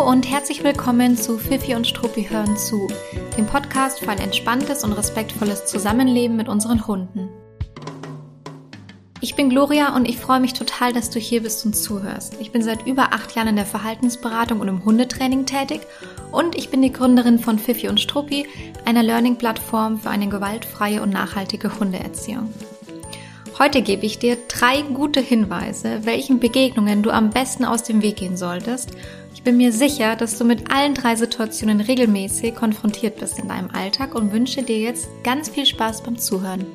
Hallo und herzlich willkommen zu Fifi und Struppi hören zu, dem Podcast für ein entspanntes und respektvolles Zusammenleben mit unseren Hunden. Ich bin Gloria und ich freue mich total, dass du hier bist und zuhörst. Ich bin seit über acht Jahren in der Verhaltensberatung und im Hundetraining tätig und ich bin die Gründerin von Fifi und Struppi, einer Learning-Plattform für eine gewaltfreie und nachhaltige Hundeerziehung. Heute gebe ich dir drei gute Hinweise, welchen Begegnungen du am besten aus dem Weg gehen solltest. Ich bin mir sicher, dass du mit allen drei Situationen regelmäßig konfrontiert bist in deinem Alltag und wünsche dir jetzt ganz viel Spaß beim Zuhören.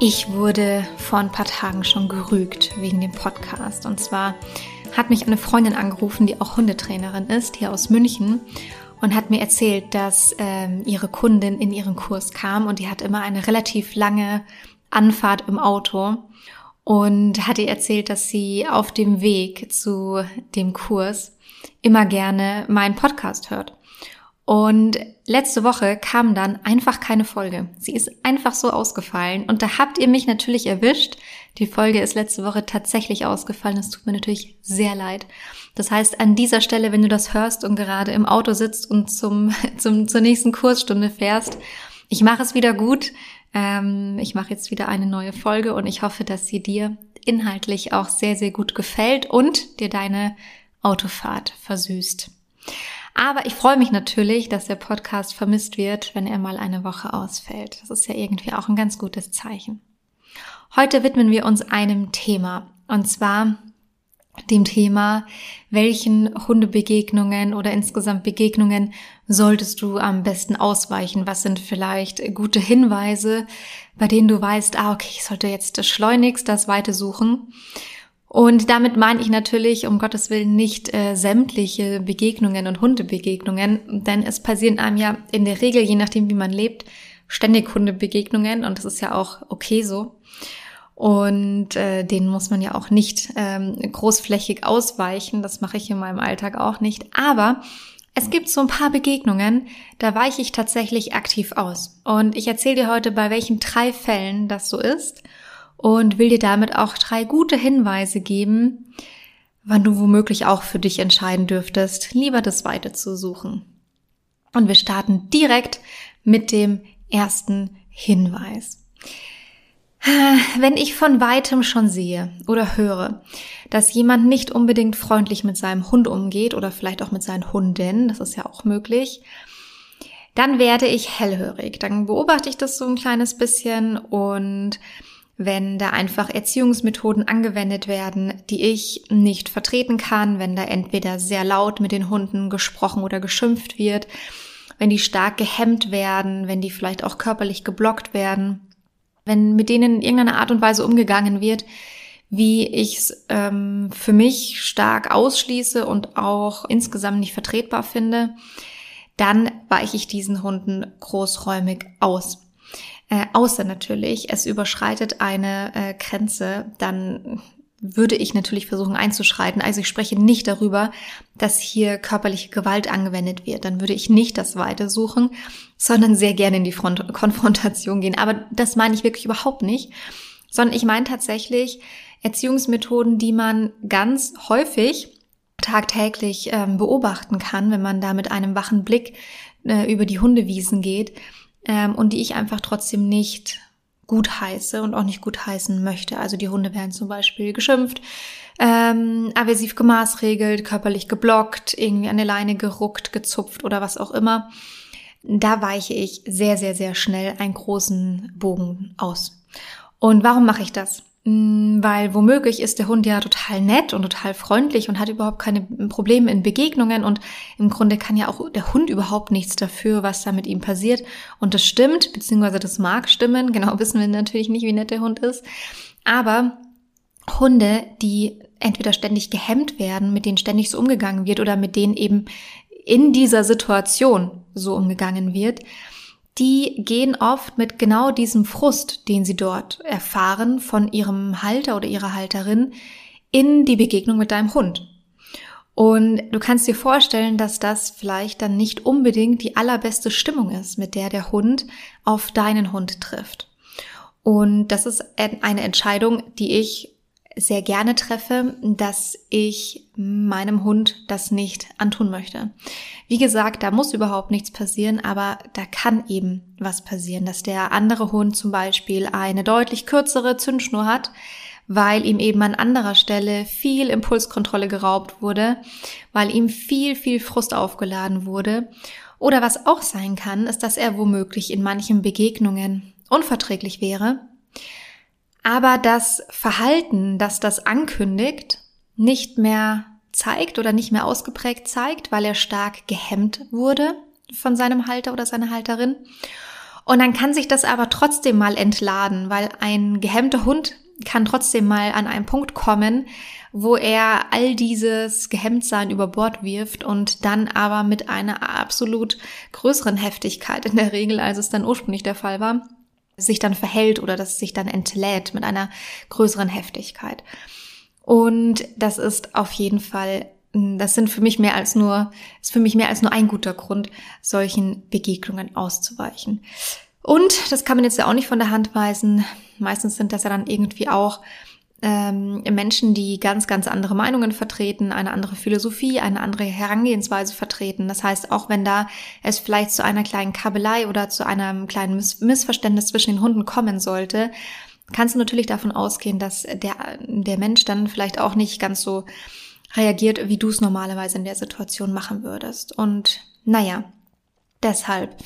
Ich wurde vor ein paar Tagen schon gerügt wegen dem Podcast. Und zwar hat mich eine Freundin angerufen, die auch Hundetrainerin ist, hier aus München und hat mir erzählt, dass ähm, ihre Kundin in ihren Kurs kam und die hat immer eine relativ lange Anfahrt im Auto und hat ihr erzählt, dass sie auf dem Weg zu dem Kurs immer gerne meinen Podcast hört. Und letzte Woche kam dann einfach keine Folge. Sie ist einfach so ausgefallen. Und da habt ihr mich natürlich erwischt. Die Folge ist letzte Woche tatsächlich ausgefallen. Das tut mir natürlich sehr leid. Das heißt, an dieser Stelle, wenn du das hörst und gerade im Auto sitzt und zum, zum, zur nächsten Kursstunde fährst, ich mache es wieder gut. Ähm, ich mache jetzt wieder eine neue Folge und ich hoffe, dass sie dir inhaltlich auch sehr, sehr gut gefällt und dir deine Autofahrt versüßt. Aber ich freue mich natürlich, dass der Podcast vermisst wird, wenn er mal eine Woche ausfällt. Das ist ja irgendwie auch ein ganz gutes Zeichen. Heute widmen wir uns einem Thema, und zwar dem Thema, welchen Hundebegegnungen oder insgesamt Begegnungen solltest du am besten ausweichen? Was sind vielleicht gute Hinweise, bei denen du weißt, ah, okay, ich sollte jetzt schleunigst das Weite suchen? Und damit meine ich natürlich, um Gottes Willen, nicht äh, sämtliche Begegnungen und Hundebegegnungen, denn es passieren einem ja in der Regel, je nachdem wie man lebt, ständig Hundebegegnungen und das ist ja auch okay so. Und äh, denen muss man ja auch nicht ähm, großflächig ausweichen, das mache ich in meinem Alltag auch nicht. Aber es gibt so ein paar Begegnungen, da weiche ich tatsächlich aktiv aus. Und ich erzähle dir heute, bei welchen drei Fällen das so ist und will dir damit auch drei gute Hinweise geben, wann du womöglich auch für dich entscheiden dürftest, lieber das Weite zu suchen. Und wir starten direkt mit dem ersten Hinweis. Wenn ich von weitem schon sehe oder höre, dass jemand nicht unbedingt freundlich mit seinem Hund umgeht oder vielleicht auch mit seinen Hunden, das ist ja auch möglich, dann werde ich hellhörig. Dann beobachte ich das so ein kleines bisschen und wenn da einfach Erziehungsmethoden angewendet werden, die ich nicht vertreten kann, wenn da entweder sehr laut mit den Hunden gesprochen oder geschimpft wird, wenn die stark gehemmt werden, wenn die vielleicht auch körperlich geblockt werden, wenn mit denen in irgendeiner Art und Weise umgegangen wird, wie ich es ähm, für mich stark ausschließe und auch insgesamt nicht vertretbar finde, dann weiche ich diesen Hunden großräumig aus. Äh, außer natürlich, es überschreitet eine äh, Grenze, dann würde ich natürlich versuchen einzuschreiten. Also ich spreche nicht darüber, dass hier körperliche Gewalt angewendet wird. Dann würde ich nicht das Weite suchen, sondern sehr gerne in die Front Konfrontation gehen. Aber das meine ich wirklich überhaupt nicht, sondern ich meine tatsächlich Erziehungsmethoden, die man ganz häufig tagtäglich ähm, beobachten kann, wenn man da mit einem wachen Blick äh, über die Hundewiesen geht ähm, und die ich einfach trotzdem nicht gut heiße und auch nicht gut heißen möchte. Also die Hunde werden zum Beispiel geschimpft, ähm, aversiv gemaßregelt, körperlich geblockt, irgendwie an der Leine geruckt, gezupft oder was auch immer. Da weiche ich sehr, sehr, sehr schnell einen großen Bogen aus. Und warum mache ich das? Mm, weil womöglich ist der Hund ja total nett und total freundlich und hat überhaupt keine Probleme in Begegnungen und im Grunde kann ja auch der Hund überhaupt nichts dafür, was da mit ihm passiert. Und das stimmt, beziehungsweise das mag stimmen. Genau wissen wir natürlich nicht, wie nett der Hund ist. Aber Hunde, die entweder ständig gehemmt werden, mit denen ständig so umgegangen wird oder mit denen eben in dieser Situation so umgegangen wird, die gehen oft mit genau diesem Frust, den sie dort erfahren von ihrem Halter oder ihrer Halterin, in die Begegnung mit deinem Hund. Und du kannst dir vorstellen, dass das vielleicht dann nicht unbedingt die allerbeste Stimmung ist, mit der der Hund auf deinen Hund trifft. Und das ist eine Entscheidung, die ich sehr gerne treffe, dass ich meinem Hund das nicht antun möchte. Wie gesagt, da muss überhaupt nichts passieren, aber da kann eben was passieren, dass der andere Hund zum Beispiel eine deutlich kürzere Zündschnur hat, weil ihm eben an anderer Stelle viel Impulskontrolle geraubt wurde, weil ihm viel, viel Frust aufgeladen wurde. Oder was auch sein kann, ist, dass er womöglich in manchen Begegnungen unverträglich wäre aber das Verhalten, das das ankündigt, nicht mehr zeigt oder nicht mehr ausgeprägt zeigt, weil er stark gehemmt wurde von seinem Halter oder seiner Halterin. Und dann kann sich das aber trotzdem mal entladen, weil ein gehemmter Hund kann trotzdem mal an einen Punkt kommen, wo er all dieses Gehemmtsein über Bord wirft und dann aber mit einer absolut größeren Heftigkeit in der Regel, als es dann ursprünglich der Fall war, sich dann verhält oder das sich dann entlädt mit einer größeren Heftigkeit. Und das ist auf jeden Fall, das sind für mich mehr als nur, ist für mich mehr als nur ein guter Grund, solchen Begegnungen auszuweichen. Und das kann man jetzt ja auch nicht von der Hand weisen. Meistens sind das ja dann irgendwie auch ähm, Menschen, die ganz, ganz andere Meinungen vertreten, eine andere Philosophie, eine andere Herangehensweise vertreten. Das heißt, auch wenn da es vielleicht zu einer kleinen Kabelei oder zu einem kleinen Miss Missverständnis zwischen den Hunden kommen sollte, kannst du natürlich davon ausgehen, dass der, der Mensch dann vielleicht auch nicht ganz so reagiert, wie du es normalerweise in der Situation machen würdest. Und naja, Deshalb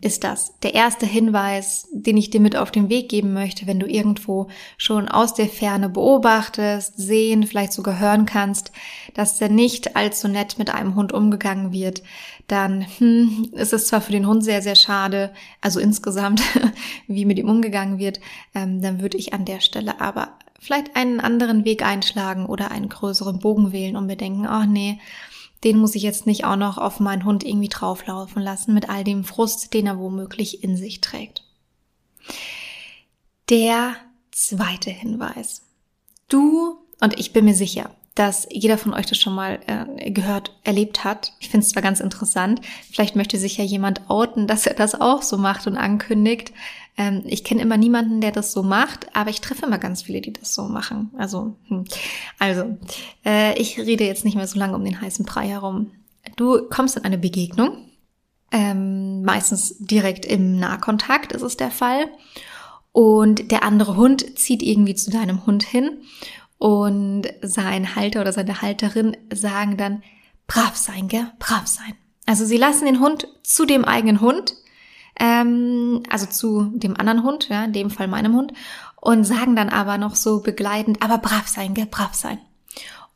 ist das der erste Hinweis, den ich dir mit auf den Weg geben möchte, wenn du irgendwo schon aus der Ferne beobachtest, sehen, vielleicht sogar hören kannst, dass der nicht allzu nett mit einem Hund umgegangen wird, dann hm, ist es zwar für den Hund sehr, sehr schade, also insgesamt, wie mit ihm umgegangen wird, ähm, dann würde ich an der Stelle aber vielleicht einen anderen Weg einschlagen oder einen größeren Bogen wählen und mir denken, ach nee, den muss ich jetzt nicht auch noch auf meinen Hund irgendwie drauflaufen lassen mit all dem Frust, den er womöglich in sich trägt. Der zweite Hinweis. Du, und ich bin mir sicher, dass jeder von euch das schon mal äh, gehört, erlebt hat. Ich finde es zwar ganz interessant, vielleicht möchte sich ja jemand outen, dass er das auch so macht und ankündigt. Ähm, ich kenne immer niemanden, der das so macht, aber ich treffe immer ganz viele, die das so machen. Also, hm. also äh, ich rede jetzt nicht mehr so lange um den heißen Brei herum. Du kommst in eine Begegnung, ähm, meistens direkt im Nahkontakt ist es der Fall. Und der andere Hund zieht irgendwie zu deinem Hund hin und sein Halter oder seine Halterin sagen dann, brav sein, gell? Brav sein. Also sie lassen den Hund zu dem eigenen Hund, ähm, also zu dem anderen Hund, ja, in dem Fall meinem Hund, und sagen dann aber noch so begleitend, aber brav sein, gell? Brav sein.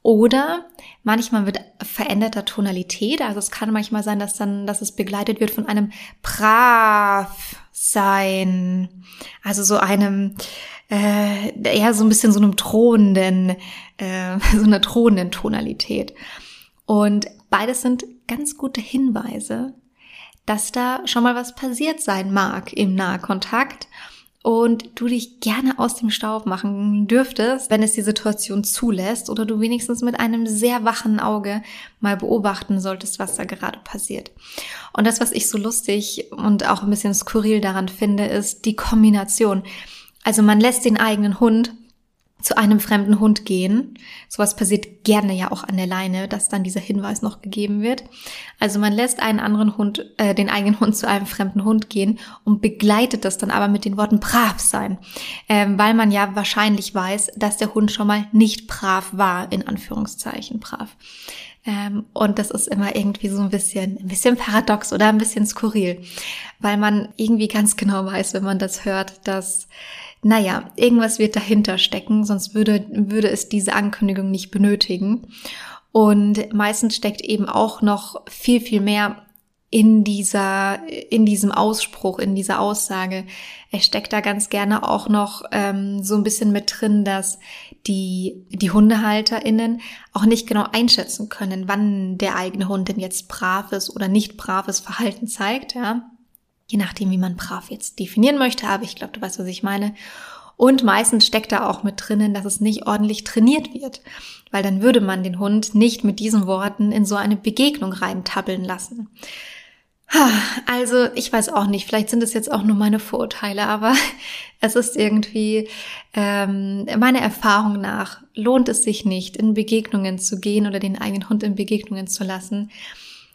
Oder manchmal mit veränderter Tonalität, also es kann manchmal sein, dass dann, dass es begleitet wird von einem brav sein, also so einem, äh, eher so ein bisschen so einem drohenden, äh, so einer drohenden Tonalität. Und beides sind ganz gute Hinweise, dass da schon mal was passiert sein mag im Nahkontakt und du dich gerne aus dem Staub machen dürftest, wenn es die Situation zulässt oder du wenigstens mit einem sehr wachen Auge mal beobachten solltest, was da gerade passiert. Und das, was ich so lustig und auch ein bisschen skurril daran finde, ist die Kombination. Also man lässt den eigenen Hund zu einem fremden Hund gehen. Sowas passiert gerne ja auch an der Leine, dass dann dieser Hinweis noch gegeben wird. Also man lässt einen anderen Hund, äh, den eigenen Hund zu einem fremden Hund gehen und begleitet das dann aber mit den Worten brav sein, ähm, weil man ja wahrscheinlich weiß, dass der Hund schon mal nicht brav war, in Anführungszeichen brav. Ähm, und das ist immer irgendwie so ein bisschen, ein bisschen paradox oder ein bisschen skurril, weil man irgendwie ganz genau weiß, wenn man das hört, dass naja, irgendwas wird dahinter stecken, sonst würde, würde es diese Ankündigung nicht benötigen. Und meistens steckt eben auch noch viel, viel mehr in dieser, in diesem Ausspruch, in dieser Aussage. Es steckt da ganz gerne auch noch ähm, so ein bisschen mit drin, dass die, die HundehalterInnen auch nicht genau einschätzen können, wann der eigene Hund denn jetzt braves oder nicht braves Verhalten zeigt, ja je nachdem, wie man brav jetzt definieren möchte, aber ich glaube, du weißt, was ich meine. Und meistens steckt da auch mit drinnen, dass es nicht ordentlich trainiert wird, weil dann würde man den Hund nicht mit diesen Worten in so eine Begegnung reintabbeln lassen. Also, ich weiß auch nicht, vielleicht sind es jetzt auch nur meine Vorurteile, aber es ist irgendwie ähm, meiner Erfahrung nach lohnt es sich nicht, in Begegnungen zu gehen oder den eigenen Hund in Begegnungen zu lassen,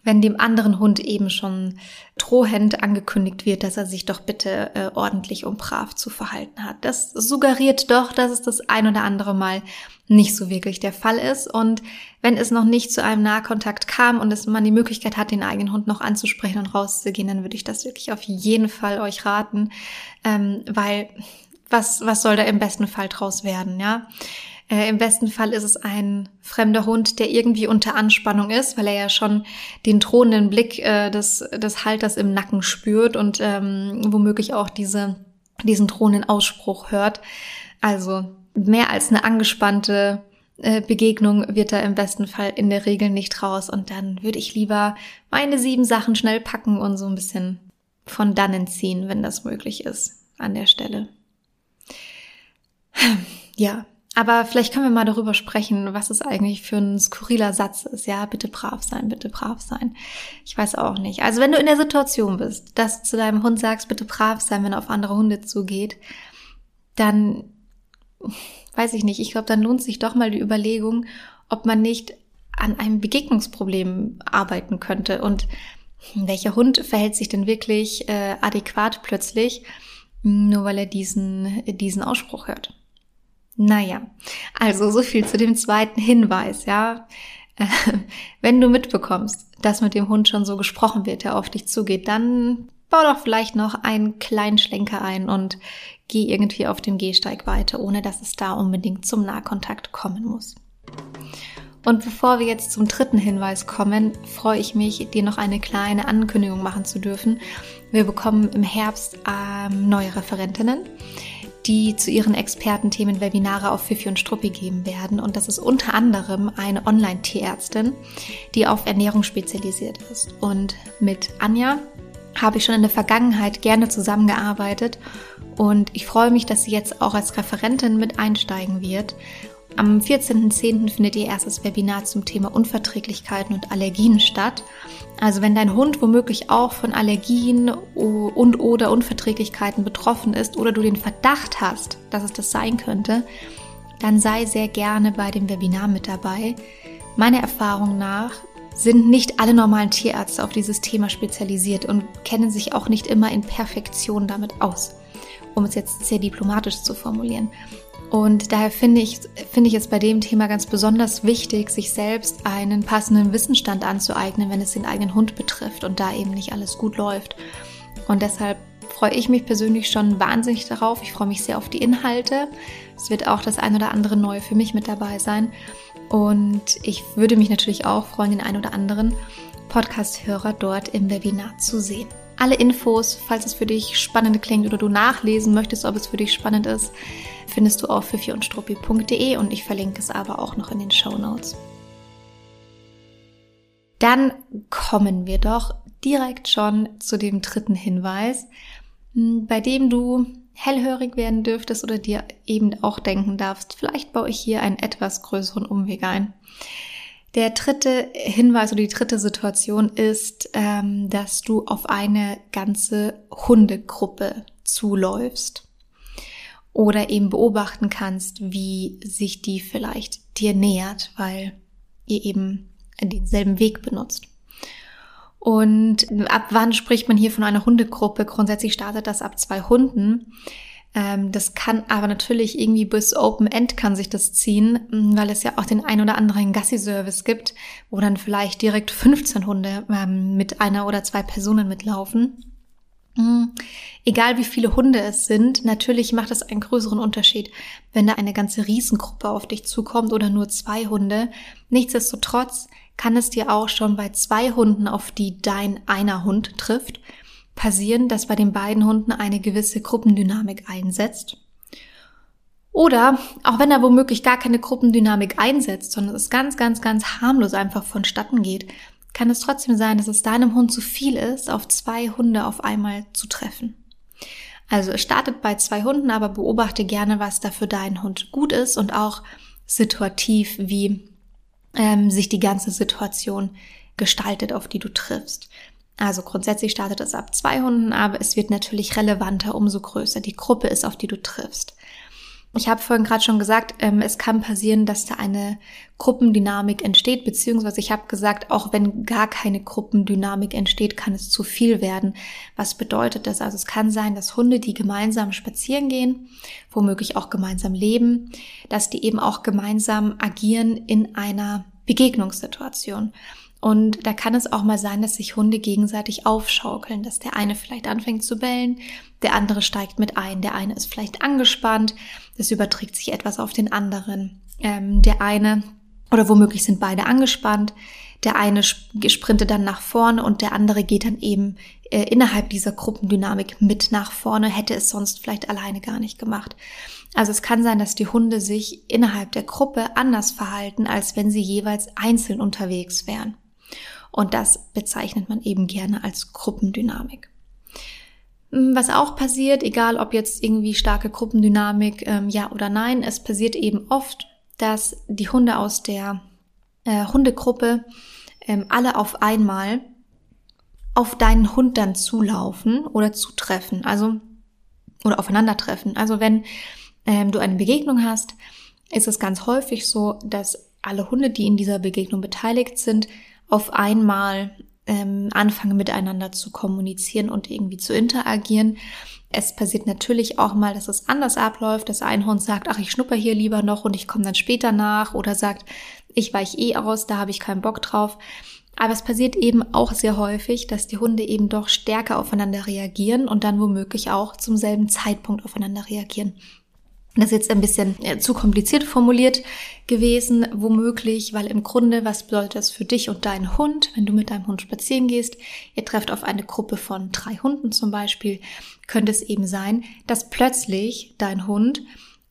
wenn dem anderen Hund eben schon drohend angekündigt wird, dass er sich doch bitte äh, ordentlich und brav zu verhalten hat. Das suggeriert doch, dass es das ein oder andere Mal nicht so wirklich der Fall ist. Und wenn es noch nicht zu einem Nahkontakt kam und es man die Möglichkeit hat, den eigenen Hund noch anzusprechen und rauszugehen, dann würde ich das wirklich auf jeden Fall euch raten, ähm, weil was, was soll da im besten Fall draus werden, ja? Äh, Im besten Fall ist es ein fremder Hund, der irgendwie unter Anspannung ist, weil er ja schon den drohenden Blick äh, des, des Halters im Nacken spürt und ähm, womöglich auch diese, diesen drohenden Ausspruch hört. Also mehr als eine angespannte äh, Begegnung wird da im besten Fall in der Regel nicht raus. Und dann würde ich lieber meine sieben Sachen schnell packen und so ein bisschen von dannen ziehen, wenn das möglich ist, an der Stelle. Ja, aber vielleicht können wir mal darüber sprechen, was es eigentlich für ein skurriler Satz ist. Ja, bitte brav sein, bitte brav sein. Ich weiß auch nicht. Also wenn du in der Situation bist, dass du zu deinem Hund sagst, bitte brav sein, wenn er auf andere Hunde zugeht, dann weiß ich nicht. Ich glaube, dann lohnt sich doch mal die Überlegung, ob man nicht an einem Begegnungsproblem arbeiten könnte und welcher Hund verhält sich denn wirklich äh, adäquat plötzlich, nur weil er diesen, diesen Ausspruch hört. Naja, also so viel zu dem zweiten Hinweis, ja. Wenn du mitbekommst, dass mit dem Hund schon so gesprochen wird, der auf dich zugeht, dann bau doch vielleicht noch einen kleinen Schlenker ein und geh irgendwie auf dem Gehsteig weiter, ohne dass es da unbedingt zum Nahkontakt kommen muss. Und bevor wir jetzt zum dritten Hinweis kommen, freue ich mich, dir noch eine kleine Ankündigung machen zu dürfen. Wir bekommen im Herbst ähm, neue Referentinnen die zu ihren Expertenthemen Webinare auf Fifi und Struppi geben werden. Und das ist unter anderem eine Online-Tierärztin, die auf Ernährung spezialisiert ist. Und mit Anja habe ich schon in der Vergangenheit gerne zusammengearbeitet und ich freue mich, dass sie jetzt auch als Referentin mit einsteigen wird am 14.10. findet ihr erstes Webinar zum Thema Unverträglichkeiten und Allergien statt. Also wenn dein Hund womöglich auch von Allergien und oder Unverträglichkeiten betroffen ist oder du den Verdacht hast, dass es das sein könnte, dann sei sehr gerne bei dem Webinar mit dabei. Meiner Erfahrung nach sind nicht alle normalen Tierärzte auf dieses Thema spezialisiert und kennen sich auch nicht immer in Perfektion damit aus, um es jetzt sehr diplomatisch zu formulieren. Und daher finde ich, finde ich es bei dem Thema ganz besonders wichtig, sich selbst einen passenden Wissensstand anzueignen, wenn es den eigenen Hund betrifft und da eben nicht alles gut läuft. Und deshalb freue ich mich persönlich schon wahnsinnig darauf. Ich freue mich sehr auf die Inhalte. Es wird auch das ein oder andere Neue für mich mit dabei sein. Und ich würde mich natürlich auch freuen, den ein oder anderen Podcast-Hörer dort im Webinar zu sehen. Alle Infos, falls es für dich spannend klingt oder du nachlesen möchtest, ob es für dich spannend ist, findest du auf fifiundstruppi.de und ich verlinke es aber auch noch in den Show Notes. Dann kommen wir doch direkt schon zu dem dritten Hinweis, hm, bei dem du hellhörig werden dürftest oder dir eben auch denken darfst, vielleicht baue ich hier einen etwas größeren Umweg ein. Der dritte Hinweis oder die dritte Situation ist, ähm, dass du auf eine ganze Hundegruppe zuläufst oder eben beobachten kannst, wie sich die vielleicht dir nähert, weil ihr eben denselben Weg benutzt. Und ab wann spricht man hier von einer Hundegruppe? Grundsätzlich startet das ab zwei Hunden. Ähm, das kann aber natürlich irgendwie bis Open End kann sich das ziehen, weil es ja auch den ein oder anderen Gassi-Service gibt, wo dann vielleicht direkt 15 Hunde ähm, mit einer oder zwei Personen mitlaufen. Mhm. Egal wie viele Hunde es sind, natürlich macht es einen größeren Unterschied, wenn da eine ganze Riesengruppe auf dich zukommt oder nur zwei Hunde. Nichtsdestotrotz kann es dir auch schon bei zwei Hunden, auf die dein einer Hund trifft, passieren, dass bei den beiden Hunden eine gewisse Gruppendynamik einsetzt. Oder auch wenn er womöglich gar keine Gruppendynamik einsetzt, sondern es ganz, ganz, ganz harmlos einfach vonstatten geht, kann es trotzdem sein, dass es deinem Hund zu viel ist, auf zwei Hunde auf einmal zu treffen. Also es startet bei zwei Hunden, aber beobachte gerne, was da für deinen Hund gut ist und auch situativ, wie ähm, sich die ganze Situation gestaltet, auf die du triffst. Also grundsätzlich startet es ab zwei Hunden, aber es wird natürlich relevanter, umso größer die Gruppe ist, auf die du triffst. Ich habe vorhin gerade schon gesagt, ähm, es kann passieren, dass da eine Gruppendynamik entsteht, beziehungsweise ich habe gesagt, auch wenn gar keine Gruppendynamik entsteht, kann es zu viel werden. Was bedeutet das? Also es kann sein, dass Hunde, die gemeinsam spazieren gehen, womöglich auch gemeinsam leben, dass die eben auch gemeinsam agieren in einer Begegnungssituation. Und da kann es auch mal sein, dass sich Hunde gegenseitig aufschaukeln, dass der eine vielleicht anfängt zu bellen, der andere steigt mit ein, der eine ist vielleicht angespannt, das überträgt sich etwas auf den anderen. Ähm, der eine oder womöglich sind beide angespannt, der eine sprintet dann nach vorne und der andere geht dann eben äh, innerhalb dieser Gruppendynamik mit nach vorne, hätte es sonst vielleicht alleine gar nicht gemacht. Also es kann sein, dass die Hunde sich innerhalb der Gruppe anders verhalten, als wenn sie jeweils einzeln unterwegs wären. Und das bezeichnet man eben gerne als Gruppendynamik. Hm, was auch passiert, egal ob jetzt irgendwie starke Gruppendynamik, ähm, ja oder nein, es passiert eben oft, dass die Hunde aus der äh, Hundegruppe ähm, alle auf einmal auf deinen Hund dann zulaufen oder zutreffen, also oder aufeinandertreffen. Also wenn ähm, du eine Begegnung hast, ist es ganz häufig so, dass alle Hunde, die in dieser Begegnung beteiligt sind, auf einmal ähm, anfangen miteinander zu kommunizieren und irgendwie zu interagieren. Es passiert natürlich auch mal, dass es anders abläuft, dass ein Hund sagt, ach, ich schnupper hier lieber noch und ich komme dann später nach oder sagt, ich weich eh aus, da habe ich keinen Bock drauf. Aber es passiert eben auch sehr häufig, dass die Hunde eben doch stärker aufeinander reagieren und dann womöglich auch zum selben Zeitpunkt aufeinander reagieren. Das ist jetzt ein bisschen äh, zu kompliziert formuliert gewesen, womöglich, weil im Grunde, was bedeutet das für dich und deinen Hund, wenn du mit deinem Hund spazieren gehst, ihr trefft auf eine Gruppe von drei Hunden zum Beispiel, könnte es eben sein, dass plötzlich dein Hund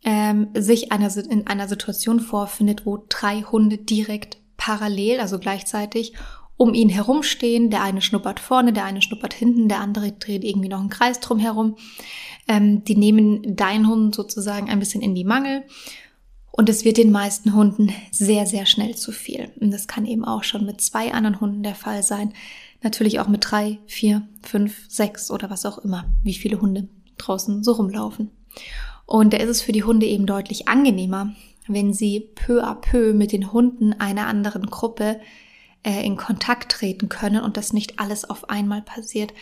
ähm, sich einer, in einer Situation vorfindet, wo drei Hunde direkt parallel, also gleichzeitig um ihn herumstehen. Der eine schnuppert vorne, der eine schnuppert hinten, der andere dreht irgendwie noch einen Kreis drum herum. Ähm, die nehmen deinen Hund sozusagen ein bisschen in die Mangel. Und es wird den meisten Hunden sehr, sehr schnell zu viel. Und das kann eben auch schon mit zwei anderen Hunden der Fall sein. Natürlich auch mit drei, vier, fünf, sechs oder was auch immer, wie viele Hunde draußen so rumlaufen. Und da ist es für die Hunde eben deutlich angenehmer, wenn sie peu à peu mit den Hunden einer anderen Gruppe äh, in Kontakt treten können und das nicht alles auf einmal passiert.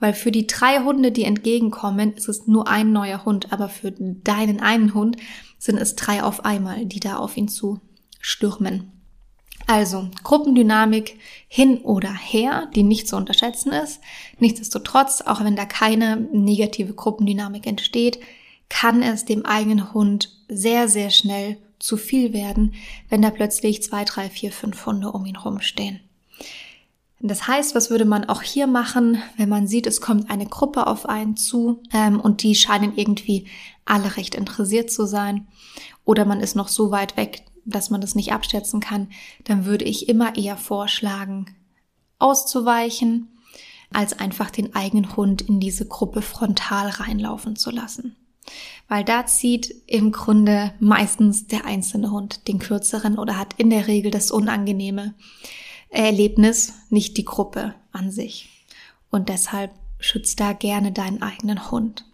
Weil für die drei Hunde, die entgegenkommen, ist es nur ein neuer Hund, aber für deinen einen Hund sind es drei auf einmal, die da auf ihn zu stürmen. Also Gruppendynamik hin oder her, die nicht zu unterschätzen ist. Nichtsdestotrotz, auch wenn da keine negative Gruppendynamik entsteht, kann es dem eigenen Hund sehr, sehr schnell zu viel werden, wenn da plötzlich zwei, drei, vier, fünf Hunde um ihn rumstehen. Das heißt, was würde man auch hier machen, wenn man sieht, es kommt eine Gruppe auf einen zu ähm, und die scheinen irgendwie alle recht interessiert zu sein oder man ist noch so weit weg, dass man das nicht abschätzen kann, dann würde ich immer eher vorschlagen, auszuweichen, als einfach den eigenen Hund in diese Gruppe frontal reinlaufen zu lassen. Weil da zieht im Grunde meistens der einzelne Hund den kürzeren oder hat in der Regel das unangenehme Erlebnis, nicht die Gruppe an sich. Und deshalb schützt da gerne deinen eigenen Hund.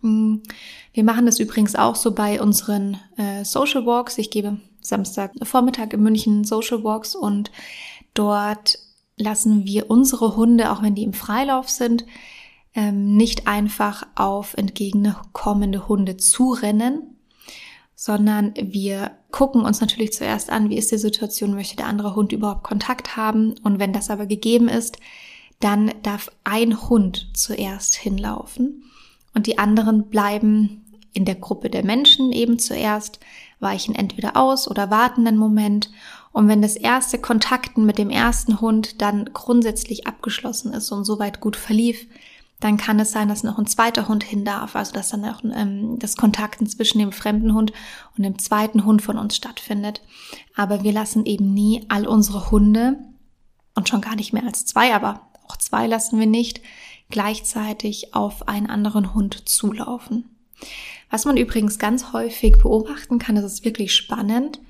Hm. Wir machen das übrigens auch so bei unseren äh, Social Walks. Ich gebe Samstag Vormittag in München Social Walks und dort lassen wir unsere Hunde, auch wenn die im Freilauf sind, ähm, nicht einfach auf entgegenkommende Hunde zurennen, sondern wir gucken uns natürlich zuerst an, wie ist die Situation, möchte der andere Hund überhaupt Kontakt haben? Und wenn das aber gegeben ist, dann darf ein Hund zuerst hinlaufen und die anderen bleiben in der Gruppe der Menschen eben zuerst, weichen entweder aus oder warten einen Moment. Und wenn das erste Kontakten mit dem ersten Hund dann grundsätzlich abgeschlossen ist und soweit gut verlief, dann kann es sein, dass noch ein zweiter Hund hin darf, also dass dann auch ähm, das Kontakten zwischen dem fremden Hund und dem zweiten Hund von uns stattfindet. Aber wir lassen eben nie all unsere Hunde und schon gar nicht mehr als zwei, aber auch zwei lassen wir nicht gleichzeitig auf einen anderen Hund zulaufen. Was man übrigens ganz häufig beobachten kann, das ist wirklich spannend.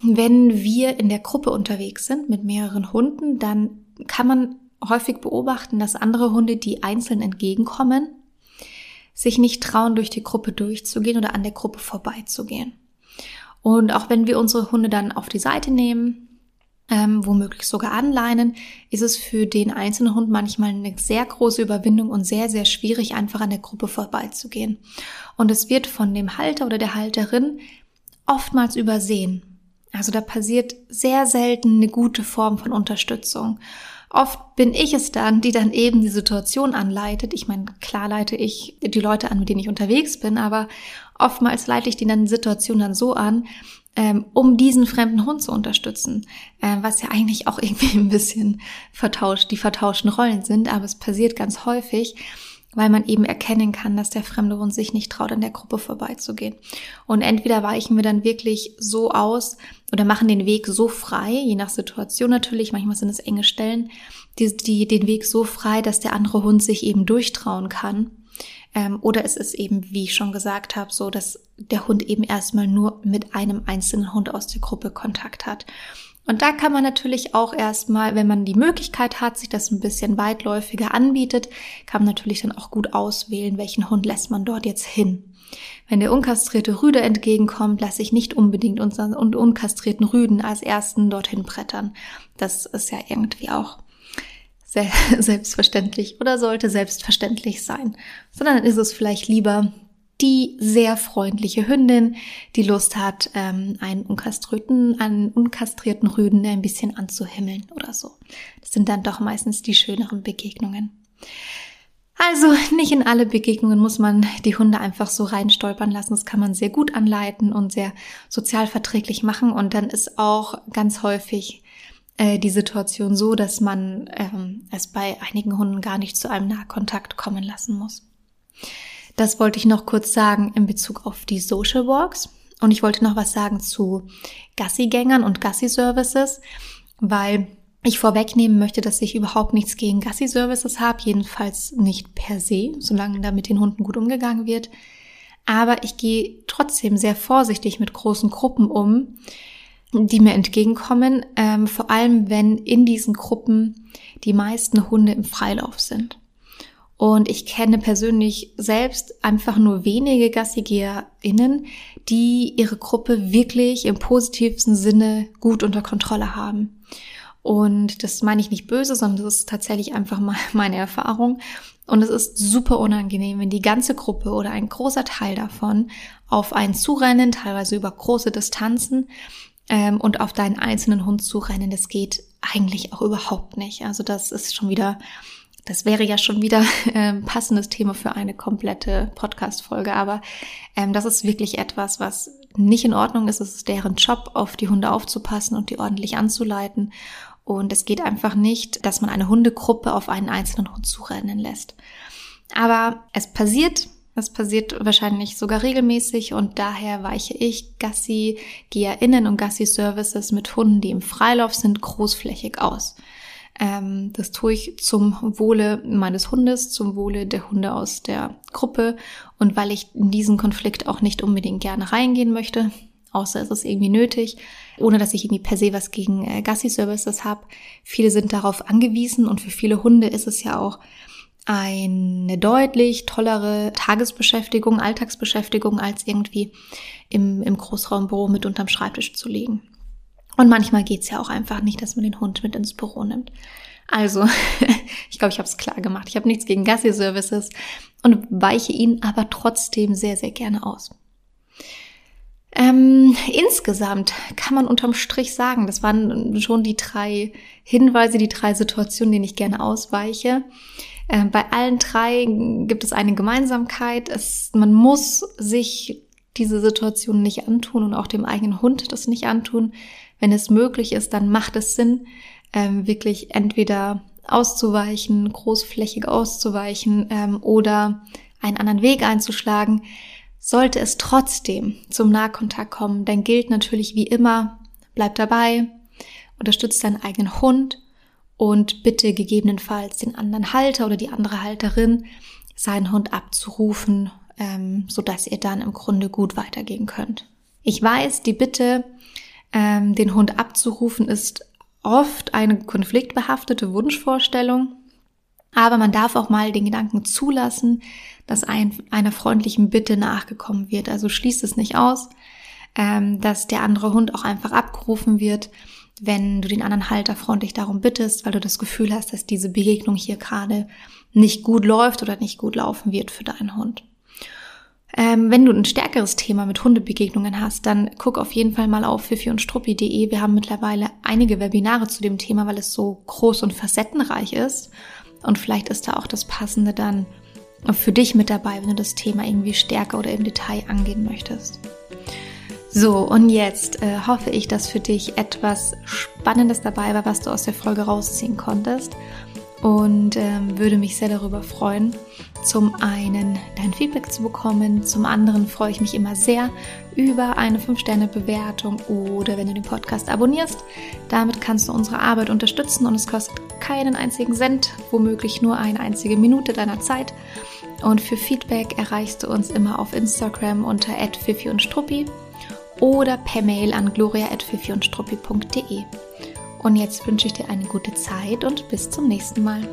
Wenn wir in der Gruppe unterwegs sind mit mehreren Hunden, dann kann man häufig beobachten, dass andere Hunde, die einzeln entgegenkommen, sich nicht trauen, durch die Gruppe durchzugehen oder an der Gruppe vorbeizugehen. Und auch wenn wir unsere Hunde dann auf die Seite nehmen, ähm, womöglich sogar anleinen, ist es für den einzelnen Hund manchmal eine sehr große Überwindung und sehr, sehr schwierig, einfach an der Gruppe vorbeizugehen. Und es wird von dem Halter oder der Halterin oftmals übersehen. Also da passiert sehr selten eine gute Form von Unterstützung. Oft bin ich es dann, die dann eben die Situation anleitet. Ich meine, klar leite ich die Leute an, mit denen ich unterwegs bin, aber oftmals leite ich die dann Situation dann so an, ähm, um diesen fremden Hund zu unterstützen, äh, was ja eigentlich auch irgendwie ein bisschen vertauscht, die vertauschten Rollen sind, aber es passiert ganz häufig, weil man eben erkennen kann, dass der fremde Hund sich nicht traut, an der Gruppe vorbeizugehen. Und entweder weichen wir dann wirklich so aus oder machen den Weg so frei, je nach Situation natürlich, manchmal sind es enge Stellen, die, die den Weg so frei, dass der andere Hund sich eben durchtrauen kann. Ähm, oder es ist eben, wie ich schon gesagt habe, so, dass der Hund eben erstmal nur mit einem einzelnen Hund aus der Gruppe Kontakt hat. Und da kann man natürlich auch erstmal, wenn man die Möglichkeit hat, sich das ein bisschen weitläufiger anbietet, kann man natürlich dann auch gut auswählen, welchen Hund lässt man dort jetzt hin. Wenn der unkastrierte Rüde entgegenkommt, lasse ich nicht unbedingt unseren unkastrierten Rüden als ersten dorthin brettern. Das ist ja irgendwie auch selbstverständlich oder sollte selbstverständlich sein. Sondern ist es vielleicht lieber die sehr freundliche Hündin, die Lust hat, ähm, einen unkastrierten, einen unkastrierten Rüden ein bisschen anzuhimmeln oder so. Das sind dann doch meistens die schöneren Begegnungen. Also nicht in alle Begegnungen muss man die Hunde einfach so reinstolpern lassen. Das kann man sehr gut anleiten und sehr sozial verträglich machen. Und dann ist auch ganz häufig äh, die Situation so, dass man ähm, es bei einigen Hunden gar nicht zu einem Nahkontakt kommen lassen muss. Das wollte ich noch kurz sagen in Bezug auf die Social Walks. Und ich wollte noch was sagen zu Gassigängern und Gassi-Services, weil ich vorwegnehmen möchte, dass ich überhaupt nichts gegen Gassi-Services habe, jedenfalls nicht per se, solange da mit den Hunden gut umgegangen wird. Aber ich gehe trotzdem sehr vorsichtig mit großen Gruppen um, die mir entgegenkommen, ähm, vor allem wenn in diesen Gruppen die meisten Hunde im Freilauf sind. Und ich kenne persönlich selbst einfach nur wenige GassigeherInnen, die ihre Gruppe wirklich im positivsten Sinne gut unter Kontrolle haben. Und das meine ich nicht böse, sondern das ist tatsächlich einfach mal meine Erfahrung. Und es ist super unangenehm, wenn die ganze Gruppe oder ein großer Teil davon auf einen zurennen, teilweise über große Distanzen ähm, und auf deinen einzelnen Hund zurennen. Das geht eigentlich auch überhaupt nicht. Also das ist schon wieder das wäre ja schon wieder äh, passendes Thema für eine komplette Podcast-Folge, aber ähm, das ist wirklich etwas, was nicht in Ordnung ist. Es ist deren Job, auf die Hunde aufzupassen und die ordentlich anzuleiten. Und es geht einfach nicht, dass man eine Hundegruppe auf einen einzelnen Hund zurennen lässt. Aber es passiert, es passiert wahrscheinlich sogar regelmäßig und daher weiche ich Gassi-GeherInnen und Gassi-Services mit Hunden, die im Freilauf sind, großflächig aus. Ähm, das tue ich zum Wohle meines Hundes, zum Wohle der Hunde aus der Gruppe und weil ich in diesen Konflikt auch nicht unbedingt gerne reingehen möchte, außer es ist irgendwie nötig, ohne dass ich irgendwie per se was gegen äh, Gassi-Services habe. Viele sind darauf angewiesen und für viele Hunde ist es ja auch eine deutlich tollere Tagesbeschäftigung, Alltagsbeschäftigung, als irgendwie im, im Großraumbüro mit unterm Schreibtisch zu liegen. Und manchmal geht's ja auch einfach nicht, dass man den Hund mit ins Büro nimmt. Also, ich glaube, ich habe es klar gemacht. Ich habe nichts gegen Gassi-Services und weiche ihn aber trotzdem sehr, sehr gerne aus. Ähm, insgesamt kann man unterm Strich sagen, das waren schon die drei Hinweise, die drei Situationen, denen ich gerne ausweiche. Ähm, bei allen drei gibt es eine Gemeinsamkeit. Es, man muss sich diese Situation nicht antun und auch dem eigenen Hund das nicht antun. Wenn es möglich ist, dann macht es Sinn, ähm, wirklich entweder auszuweichen, großflächig auszuweichen ähm, oder einen anderen Weg einzuschlagen. Sollte es trotzdem zum Nahkontakt kommen, dann gilt natürlich wie immer, bleib dabei, unterstützt deinen eigenen Hund und bitte gegebenenfalls den anderen Halter oder die andere Halterin, seinen Hund abzurufen, ähm, so dass ihr dann im Grunde gut weitergehen könnt. Ich weiß, die Bitte ähm, den Hund abzurufen, ist oft eine konfliktbehaftete Wunschvorstellung, aber man darf auch mal den Gedanken zulassen, dass ein, einer freundlichen Bitte nachgekommen wird. Also schließt es nicht aus, ähm, dass der andere Hund auch einfach abgerufen wird, wenn du den anderen Halter freundlich darum bittest, weil du das Gefühl hast, dass diese Begegnung hier gerade nicht gut läuft oder nicht gut laufen wird für deinen Hund. Ähm, wenn du ein stärkeres Thema mit Hundebegegnungen hast, dann guck auf jeden Fall mal auf fifi und struppi.de. Wir haben mittlerweile einige Webinare zu dem Thema, weil es so groß und facettenreich ist. Und vielleicht ist da auch das Passende dann für dich mit dabei, wenn du das Thema irgendwie stärker oder im Detail angehen möchtest. So, und jetzt äh, hoffe ich, dass für dich etwas Spannendes dabei war, was du aus der Folge rausziehen konntest und ähm, würde mich sehr darüber freuen, zum einen dein Feedback zu bekommen, zum anderen freue ich mich immer sehr über eine 5-Sterne-Bewertung oder wenn du den Podcast abonnierst. Damit kannst du unsere Arbeit unterstützen und es kostet keinen einzigen Cent, womöglich nur eine einzige Minute deiner Zeit. Und für Feedback erreichst du uns immer auf Instagram unter @fifi und struppi oder per Mail an gloria@fifi und struppi.de. Und jetzt wünsche ich dir eine gute Zeit und bis zum nächsten Mal.